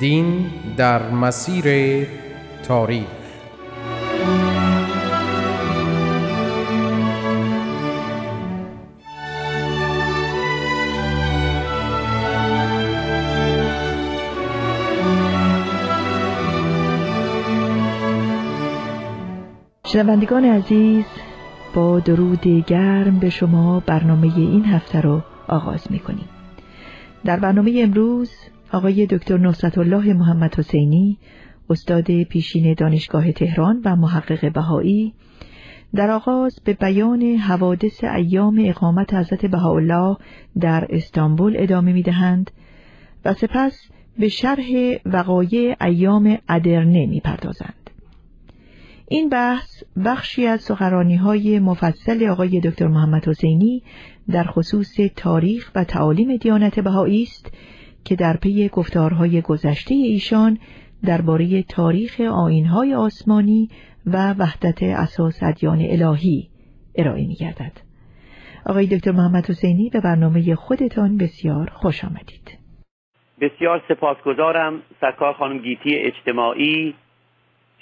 دین در مسیر تاریخ شنوندگان عزیز با درود گرم به شما برنامه این هفته رو آغاز می کنیم. در برنامه امروز آقای دکتر نصرت الله محمد حسینی استاد پیشین دانشگاه تهران و محقق بهایی در آغاز به بیان حوادث ایام اقامت حضرت بهاءالله در استانبول ادامه می دهند و سپس به شرح وقایع ایام ادرنه می پردازند. این بحث بخشی از سخرانی های مفصل آقای دکتر محمد حسینی در خصوص تاریخ و تعالیم دیانت بهایی است که در پی گفتارهای گذشته ایشان درباره تاریخ آینهای آسمانی و وحدت اساس ادیان الهی ارائه می گردد. آقای دکتر محمد حسینی به برنامه خودتان بسیار خوش آمدید. بسیار سپاسگزارم سرکار خانم گیتی اجتماعی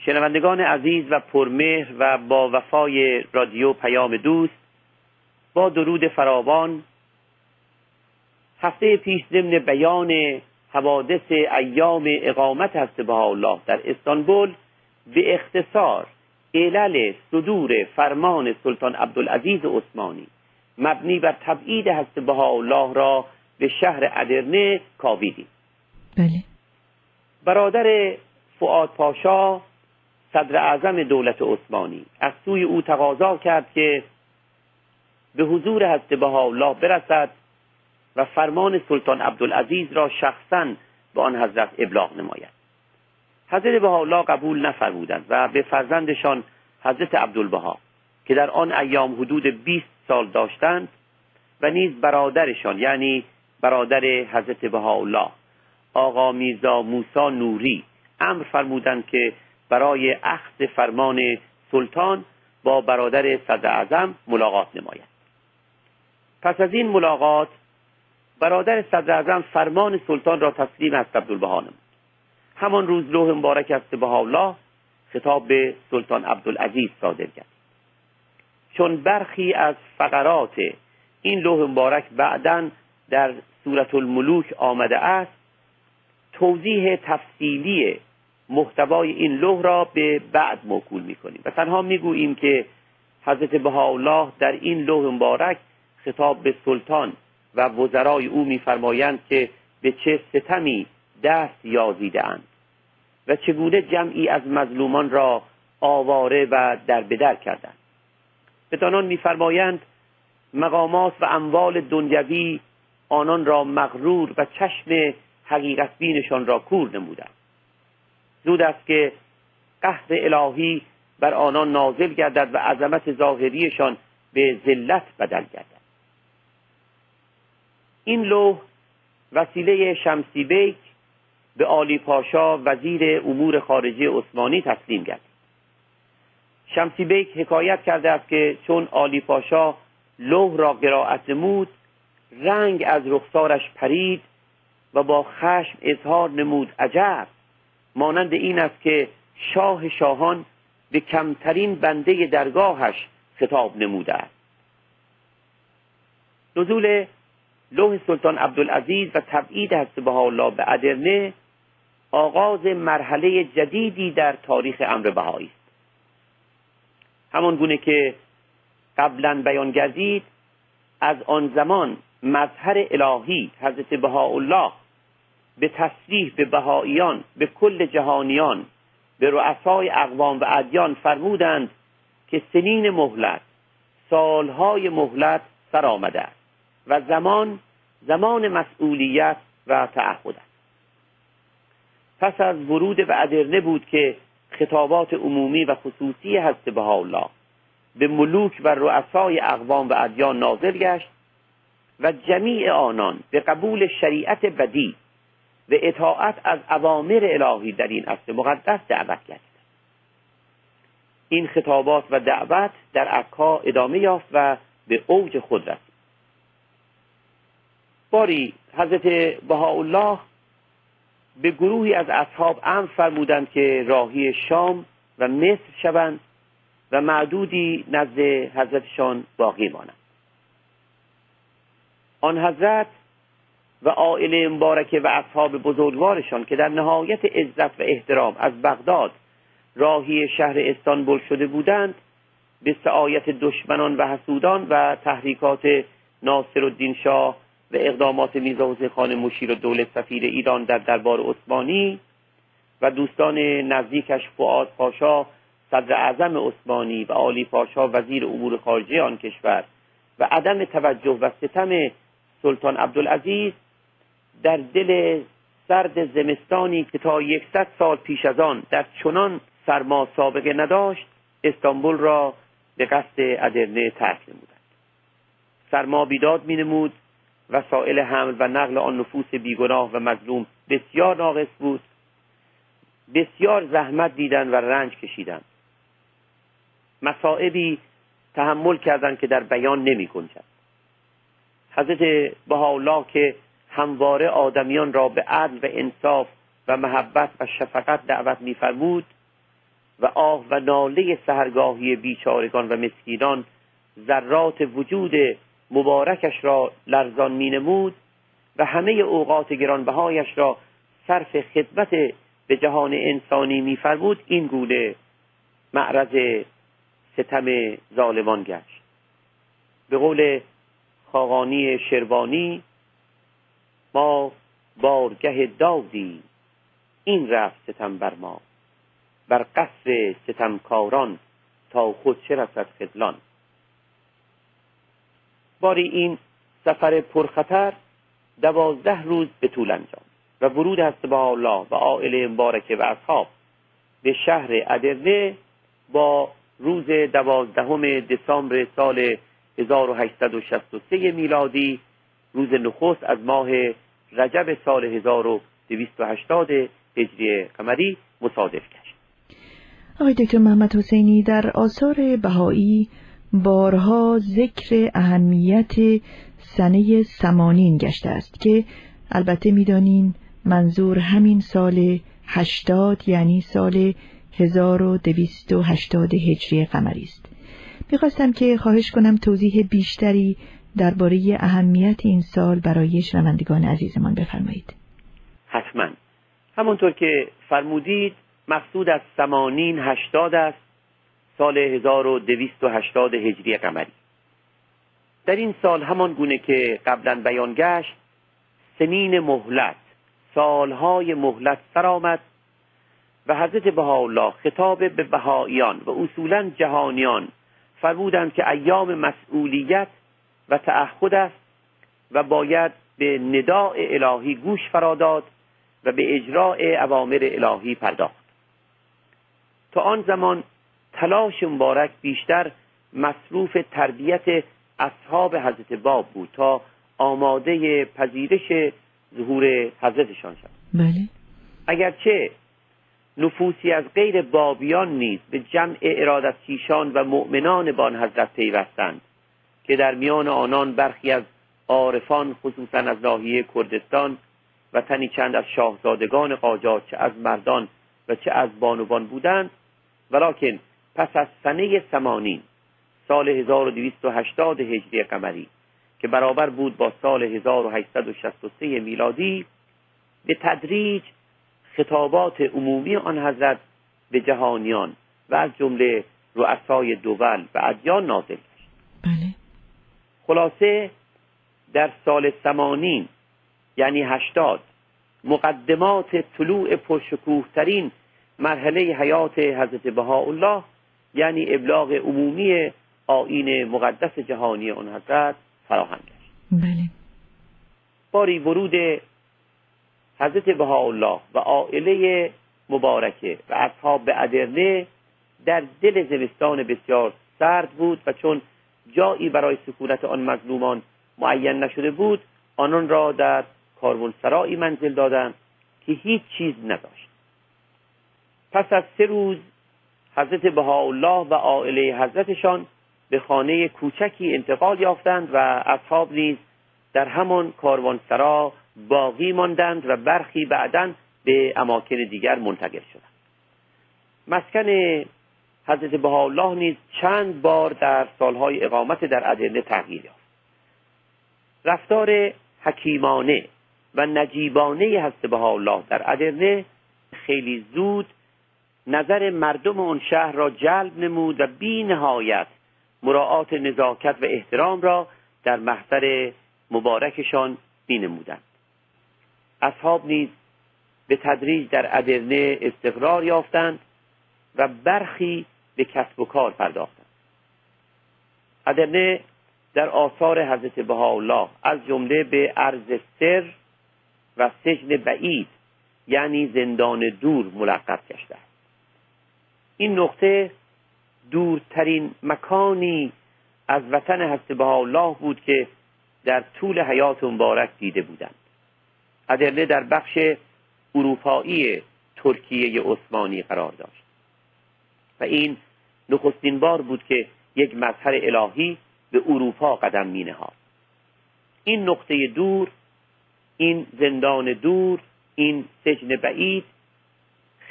شنوندگان عزیز و پرمهر و با وفای رادیو پیام دوست با درود فراوان هفته پیش ضمن بیان حوادث ایام اقامت هست الله در استانبول به اختصار علل صدور فرمان سلطان عبدالعزیز عثمانی. مبنی بر تبعید هست الله را به شهر ادرنه کاویدیم. بله. برادر فعاد پاشا صدر اعظم دولت عثمانی از سوی او تقاضا کرد که به حضور هست الله برسد و فرمان سلطان عبدالعزیز را شخصا به آن حضرت ابلاغ نماید. حضرت الله قبول نفرمودند و به فرزندشان حضرت عبدالبها که در آن ایام حدود 20 سال داشتند و نیز برادرشان یعنی برادر حضرت بهاءالله آقا میرزا موسا نوری امر فرمودند که برای اخذ فرمان سلطان با برادر صدر اعظم ملاقات نماید. پس از این ملاقات برادر صدر فرمان سلطان را تسلیم از عبدالبها همان روز لوح مبارک از الله خطاب به سلطان عبدالعزیز صادر کرد. چون برخی از فقرات این لوح مبارک بعدا در صورت الملوک آمده است توضیح تفصیلی محتوای این لوح را به بعد موکول می‌کنیم و تنها می‌گوییم که حضرت بهاءالله در این لوح مبارک خطاب به سلطان و وزرای او میفرمایند که به چه ستمی دست یازیده و چگونه جمعی از مظلومان را آواره و در بدر کردند. بدانان میفرمایند مقامات و اموال دنیوی آنان را مغرور و چشم حقیقت بینشان را کور نمودند. زود است که قهر الهی بر آنان نازل گردد و عظمت ظاهریشان به ذلت بدل گردد. این لوح وسیله شمسی بیک به آلی پاشا وزیر امور خارجه عثمانی تسلیم کرد. شمسی بیک حکایت کرده است که چون آلی پاشا لوح را قرائت نمود رنگ از رخسارش پرید و با خشم اظهار نمود عجب مانند این است که شاه شاهان به کمترین بنده درگاهش خطاب نموده است. نزول لوح سلطان عبدالعزیز و تبعید حضرت الله به ادرنه آغاز مرحله جدیدی در تاریخ امر بهایی است. همان گونه که قبلا بیان گردید از آن زمان مظهر الهی حضرت بهاءالله به تصریح به بهاییان به کل جهانیان به رؤسای اقوام و ادیان فرمودند که سنین مهلت سالهای مهلت سر آمده است. و زمان زمان مسئولیت و تعهد است. پس از ورود به ادرنه بود که خطابات عمومی و خصوصی حضرت الله به ملوک و رؤسای اقوام و ادیان نازل گشت و جمیع آنان به قبول شریعت بدی و اطاعت از اوامر الهی در این اصل مقدس دعوت کرد این خطابات و دعوت در عکا ادامه یافت و به اوج خود رسید. باری حضرت بهاءالله به گروهی از اصحاب امر فرمودند که راهی شام و مصر شوند و معدودی نزد حضرتشان باقی مانند. آن حضرت و عائله مبارکه و اصحاب بزرگوارشان که در نهایت عزت و احترام از بغداد راهی شهر استانبول شده بودند به سعایت دشمنان و حسودان و تحریکات ناصر الدین شاه و اقدامات میرزا حسین خان مشیر و دولت سفیر ایران در دربار عثمانی و دوستان نزدیکش فعاد پاشا صدر اعظم عثمانی و عالی پاشا وزیر امور خارجه آن کشور و عدم توجه و ستم سلطان عبدالعزیز در دل سرد زمستانی که تا یکصد سال پیش از آن در چنان سرما سابقه نداشت استانبول را به قصد ادرنه ترک نمودند. سرما بیداد می نمود وسایل حمل و نقل آن نفوس بیگناه و مظلوم بسیار ناقص بود. بسیار زحمت دیدند و رنج کشیدند مصائبی تحمل کردند که در بیان نمی گنجد. حضرت بهاءالله که همواره آدمیان را به عدل و انصاف و محبت و شفقت دعوت میفرمود و آه و ناله سهرگاهی بیچارگان و مسکینان ذرات وجود مبارکش را لرزان مینمود و همه اوقات گرانبهایش را صرف خدمت به جهان انسانی میفرمود این گونه معرض ستم ظالمان گشت. به قول خاقانی شروانی ما بارگه دادی این رفت ستم بر ما. بر قصر ستمکاران تا خود چه رسد خدلان باری این سفر پرخطر دوازده روز به طول انجام. و ورود هست با الله و عائله مبارکه و اصحاب به شهر ادرنه با روز دوازدهم دسامبر سال 1863 میلادی روز نخست از ماه رجب سال 1280 هجری قمری مصادف گشت. آقای دکتر محمد حسینی در آثار بهایی بارها ذکر اهمیت سنه سمانین گشته است که البته می‌دانین منظور همین سال هشتاد یعنی سال 1280 هجری قمری است. می‌خواستم که خواهش کنم توضیح بیشتری درباره اهمیت این سال برای شنوندگان عزیزمان بفرمایید. حتما. همونطور که فرمودید مقصود از سمانین هشتاد است سال 1280 هجری قمری. در این سال همان گونه که قبلا بیان گشت سنین مهلت سالهای مهلت سرآمد و حضرت بهاءالله خطاب به بهاییان و اصولا جهانیان فرمودند که ایام مسئولیت و تعهد است و باید به نداع الهی گوش فراداد و به اجراع اوامر الهی پرداخت. تا آن زمان تلاش مبارک بیشتر مصروف تربیت اصحاب حضرت باب بود تا آماده پذیرش ظهور حضرتشان شد بله. اگرچه نفوسی از غیر بابیان نیز به جمع ارادتیشان و مؤمنان بان حضرت پیوستند که در میان آنان برخی از عارفان خصوصا از ناحیه کردستان و تنی چند از شاهزادگان قاجار چه از مردان و چه از بانوان بودند ولیکن پس از سنه سمانین سال 1280 هجری قمری که برابر بود با سال 1863 میلادی به تدریج خطابات عمومی آن حضرت به جهانیان و از جمله رؤسای دول و ادیان نازل گشت بله. خلاصه در سال سمانین یعنی هشتاد مقدمات طلوع پرشکوهترین مرحله حیات حضرت بهاءالله یعنی ابلاغ عمومی آین مقدس جهانی آن حضرت فراهم گشت. بله. باری ورود حضرت بهاءالله و عائله مبارکه و اصحاب به ادرنه در دل زمستان بسیار سرد بود و چون جایی برای سکونت آن مظلومان معین نشده بود آنان را در کاروانسرایی منزل دادند که هیچ چیز نداشت. پس از سه روز حضرت بهاءالله و عائله حضرتشان به خانه کوچکی انتقال یافتند و اصحاب نیز در همان کاروانسرا باقی ماندند و برخی بعدا به اماکن دیگر منتقل شدند. مسکن حضرت بهاءالله نیز چند بار در سالهای اقامت در ادرنه تغییر یافت. رفتار حکیمانه و نجیبانه حضرت بهاءالله در ادرنه خیلی زود نظر مردم آن شهر را جلب نمود و بی نهایت مراعات نزاکت و احترام را در محضر مبارکشان می نمودند. اصحاب نیز به تدریج در ادرنه استقرار یافتند و برخی به کسب و کار پرداختند ادرنه در آثار حضرت بهاءالله از جمله به عرض سر و سجن بعید یعنی زندان دور ملقب گشته این نقطه دورترین مکانی از وطن حضرت بهاءالله بود که در طول حیات مبارک دیده بودند. ادرنه در بخش اروپایی ترکیه عثمانی قرار داشت. و این نخستین بار بود که یک مظهر الهی به اروپا قدم می نهاد این نقطه دور این زندان دور این سجن بعید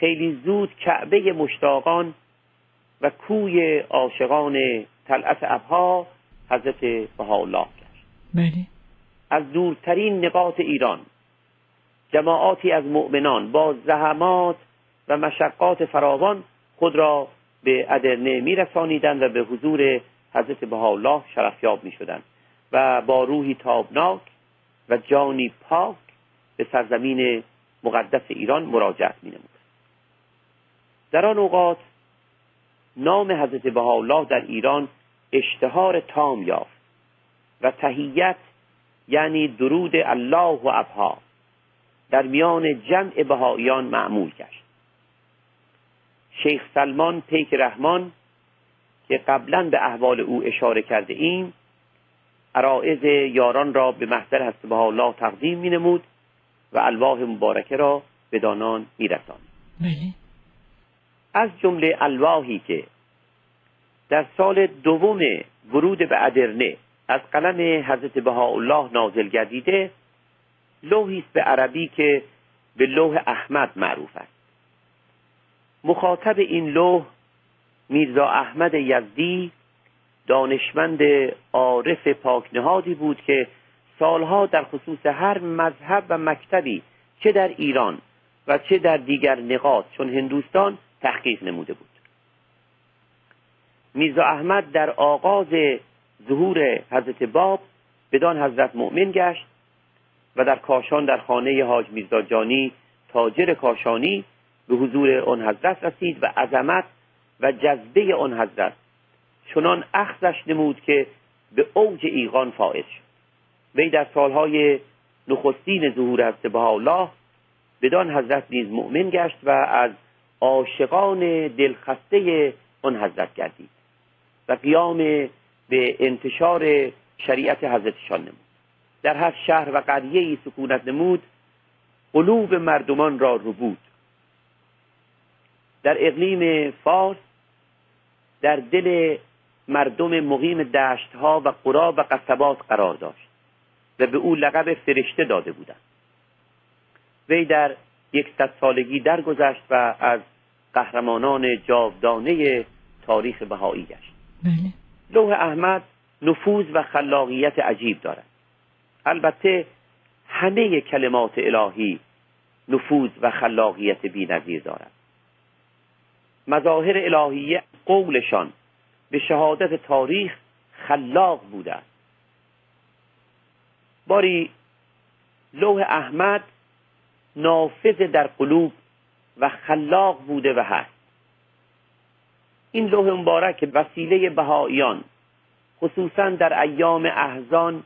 خیلی زود کعبه مشتاقان و کوی عاشقان طلعت ابها حضرت بهاءالله گشت. بله. از دورترین نقاط ایران جماعاتی از مؤمنان با زحمات و مشقات فراوان خود را به ادرنه میرسانیدند و به حضور حضرت بهاءالله شرفیاب می‌شدند و با روحی تابناک و جانی پاک به سرزمین مقدس ایران مراجعت مینمودند در آن اوقات نام حضرت بهاءالله در ایران اشتهار تام یافت و تهیت یعنی درود الله و ابها در میان جمع بهاییان معمول گشت شیخ سلمان پیک رحمان که قبلا به احوال او اشاره کرده ایم عرائز یاران را به محضر حضرت الله تقدیم می نمود و الواح مبارکه را به دانان می رسان. بله از جمله الواحی که در سال دوم ورود به ادرنه از قلم حضرت بهاءالله نازل گردیده لوحی به عربی که به لوح احمد معروف است. مخاطب این لوح میرزا احمد یزدی دانشمند عارف پاکنهادی بود که سالها در خصوص هر مذهب و مکتبی چه در ایران و چه در دیگر نقاط چون هندوستان تحقیق نموده بود. میرزا احمد در آغاز ظهور حضرت باب بدان حضرت مؤمن گشت و در کاشان در خانه حاج میرزا جانی تاجر کاشانی به حضور آن حضرت رسید و عظمت و جذبه آن حضرت چنان اخذش نمود که به اوج ایقان فائز شد. وی در سالهای نخستین ظهور حضرت الله بدان حضرت نیز مؤمن گشت و از عاشقان دلخسته آن حضرت گردید و قیام به انتشار شریعت حضرتشان نمود. در هر شهر و قریه سکونت نمود قلوب مردمان را ربود در اقلیم فارس در دل مردم مقیم دشتها و قرا و قصبات قرار داشت و به او لقب فرشته داده بودند. وی در یکصد سالگی درگذشت و از قهرمانان جاودانه تاریخ بهایی گشت. بله. لوح احمد نفوذ و خلاقیت عجیب دارد. البته همه کلمات الهی نفوذ و خلاقیت بینظیر دارد. مظاهر الهیه قولشان به شهادت تاریخ خلاق بوده. باری لوح احمد نافذ در قلوب و خلاق بوده و هست. این لوح مبارک وسیله بهاییان خصوصا در ایام احزان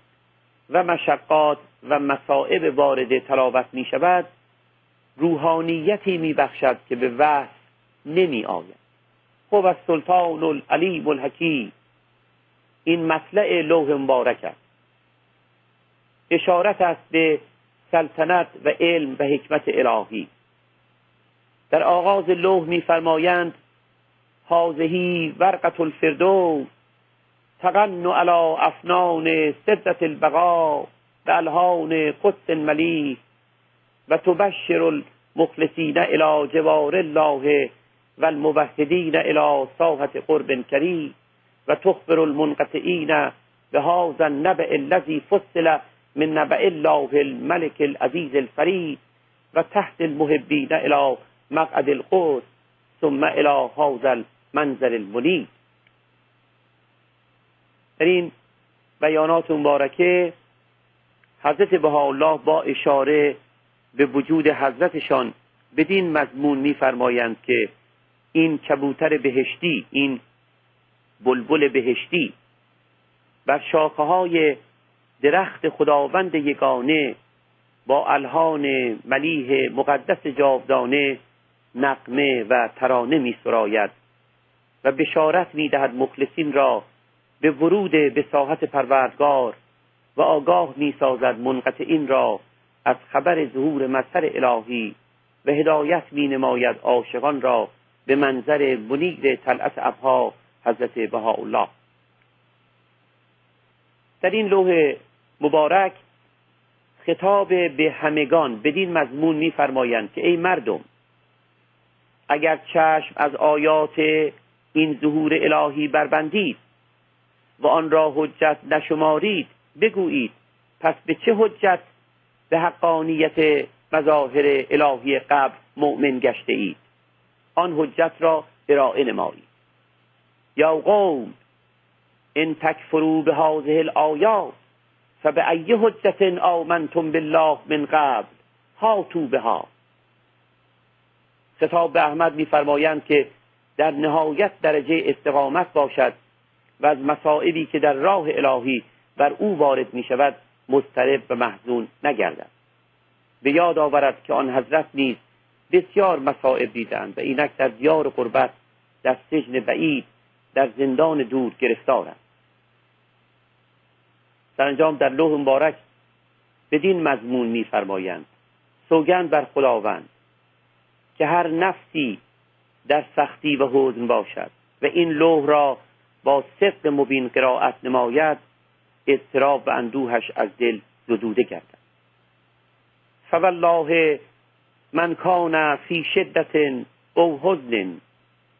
و مشقات و مصائب وارد تلاوت می شود روحانیتی میبخشد که به وحث نمی آید خب از سلطان الحکیم. این مطلع لوح مبارک است. اشارت است به سلطنت و علم و حکمت الهی. در آغاز لوح میفرمایند حاضهی ورقت الفردوس تغن علی افنان سدت البقا به الهان قدس ملی و تبشر المخلصین جوار الله و الموحدین الى ساحت قرب کریم و تخبر المنقطعین به هذا النبع الذي فصل من نبع الله الملك العزیز الفرید و تحت المحبین مقعد القدس ثم الى هذا المنزل المنیب در این بیانات مبارکه حضرت بهاءالله با اشاره به وجود حضرتشان بدین مضمون میفرمایند که این کبوتر بهشتی این بلبل بهشتی بر شاخه های درخت خداوند یگانه با الهان ملیح مقدس جاودانه نقمه و ترانه می سراید و بشارت می دهد مخلصین را به ورود به ساحت پروردگار و آگاه می سازد منقطعین را از خبر ظهور مظهر الهی و هدایت می نماید عاشقان را به منظر منیر طلعت ابها حضرت بهاءالله. در این لوح مبارک خطاب به همگان بدین مضمون میفرمایند که ای مردم اگر چشم از آیات این ظهور الهی بربندید و آن را حجت نشمارید بگویید پس به چه حجت؟ به حقانیت مظاهر الهی قبل مؤمن گشته اید آن حجت را ارائه نمایید. یا قوم ان تکفروا به هذه الآیات فبأی حجت آمنتم بالله من قبل؟ هاتوا بها. خطاب به احمد میفرمایند که در نهایت درجه استقامت باشد و از مصائبی که در راه الهی بر او وارد می شود مضطرب و محزون نگردد. به یاد آورد که آن حضرت نیز بسیار مصائب دیدند و اینک در دیار قربت در سجن بعید در زندان دور گرفتارند سرانجام در لوح مبارک بدین مضمون میفرمایند سوگند بر خداوند که هر نفسی در سختی و حزن باشد و این لوح را با صدق مبین قرائت نماید اضطراب و اندوهش از دل زدوده گردد. فوالله من کان فی شدت او حزن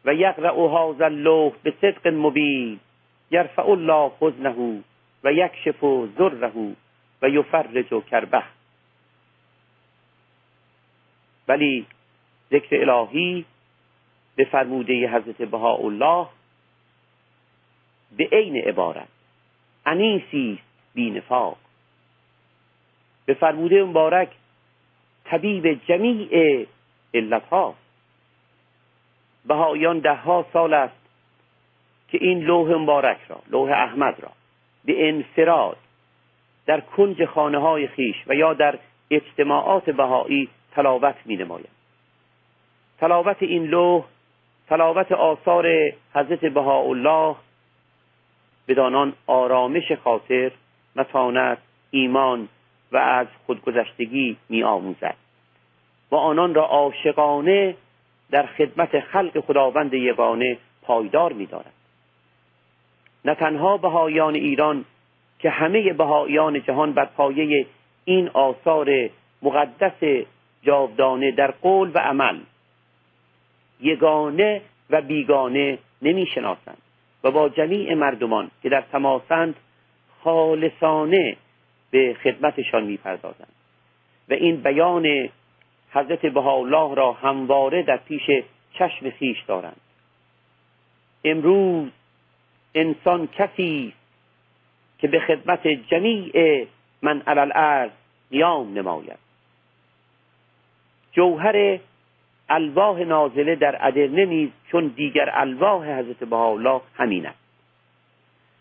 و یقرأ هذا اللوح به صدق مبین یرفع الله حزنه و یکشف ذره و یفرج کربه. ولی ذکر الهی به فرموده حضرت بهاءالله به عین عبارت. انیسی بینفاق به فرموده مبارک طبیب جمیع علت ها بهایان ده ها سال است که این لوح مبارک را لوح احمد را به انفراد در کنج خانه های خیش و یا در اجتماعات بهایی تلاوت می نماید تلاوت این لوح تلاوت آثار حضرت بهاءالله بدانان آرامش خاطر متانت ایمان و از خودگذشتگی می آموزد و آنان را عاشقانه در خدمت خلق خداوند یگانه پایدار می دارد نه تنها بهایان ایران که همه بهایان جهان بر پایه این آثار مقدس جاودانه در قول و عمل یگانه و بیگانه نمی شناسند و با جمیع مردمان که در تماسند خالصانه به خدمتشان می‌پردازند. و این بیان حضرت بهاءالله را همواره در پیش چشم خیش دارند. امروز انسان کسی که به خدمت جمیع من علل الارض قیام نماید. جوهر الواح نازله در ادرنه نیز چون دیگر الواح حضرت بهاءالله همین است.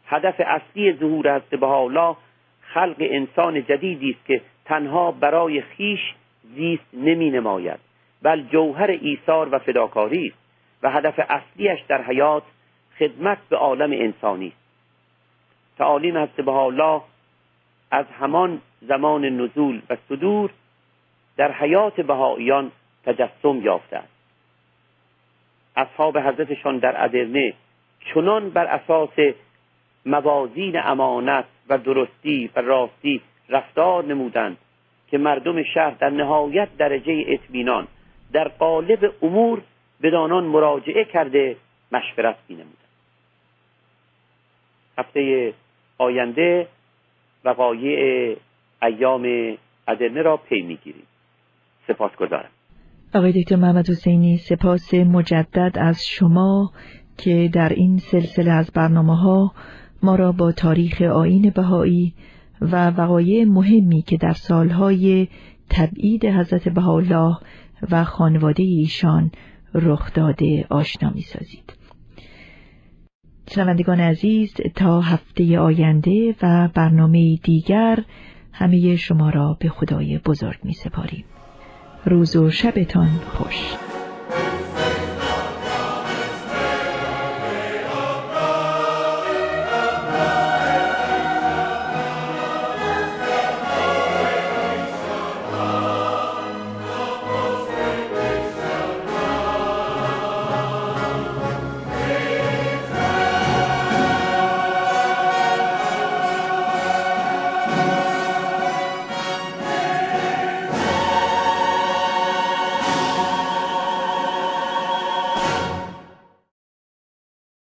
هدف اصلی ظهور حضرت بهاءالله خلق انسان جدیدی است که تنها برای خیش زیست نمی نماید بل جوهر ایثار و فداکاری است و هدف اصلیش در حیات خدمت به عالم انسانی است. تعالیم حضرت الله از همان زمان نزول و صدور در حیات بهاییان تجسم یافته است اصحاب حضرتشان در ادرنه چنان بر اساس موازین امانت و درستی و راستی رفتار نمودند که مردم شهر در نهایت درجه اطمینان در قالب امور به دانان مراجعه کرده مشورت نمودند هفته آینده وقایع ایام ادرنه را پی می‌گیریم. سپاس گذارم آقای دکتر محمد حسینی سپاس مجدد از شما که در این سلسله از برنامه ها ما را با تاریخ آین بهایی و وقایع مهمی که در سالهای تبعید حضرت بهاءالله و خانواده ایشان رخ داده آشنا می سازید. شنوندگان عزیز تا هفته آینده و برنامه دیگر همه شما را به خدای بزرگ می سپاریم. روز و شبتان خوش.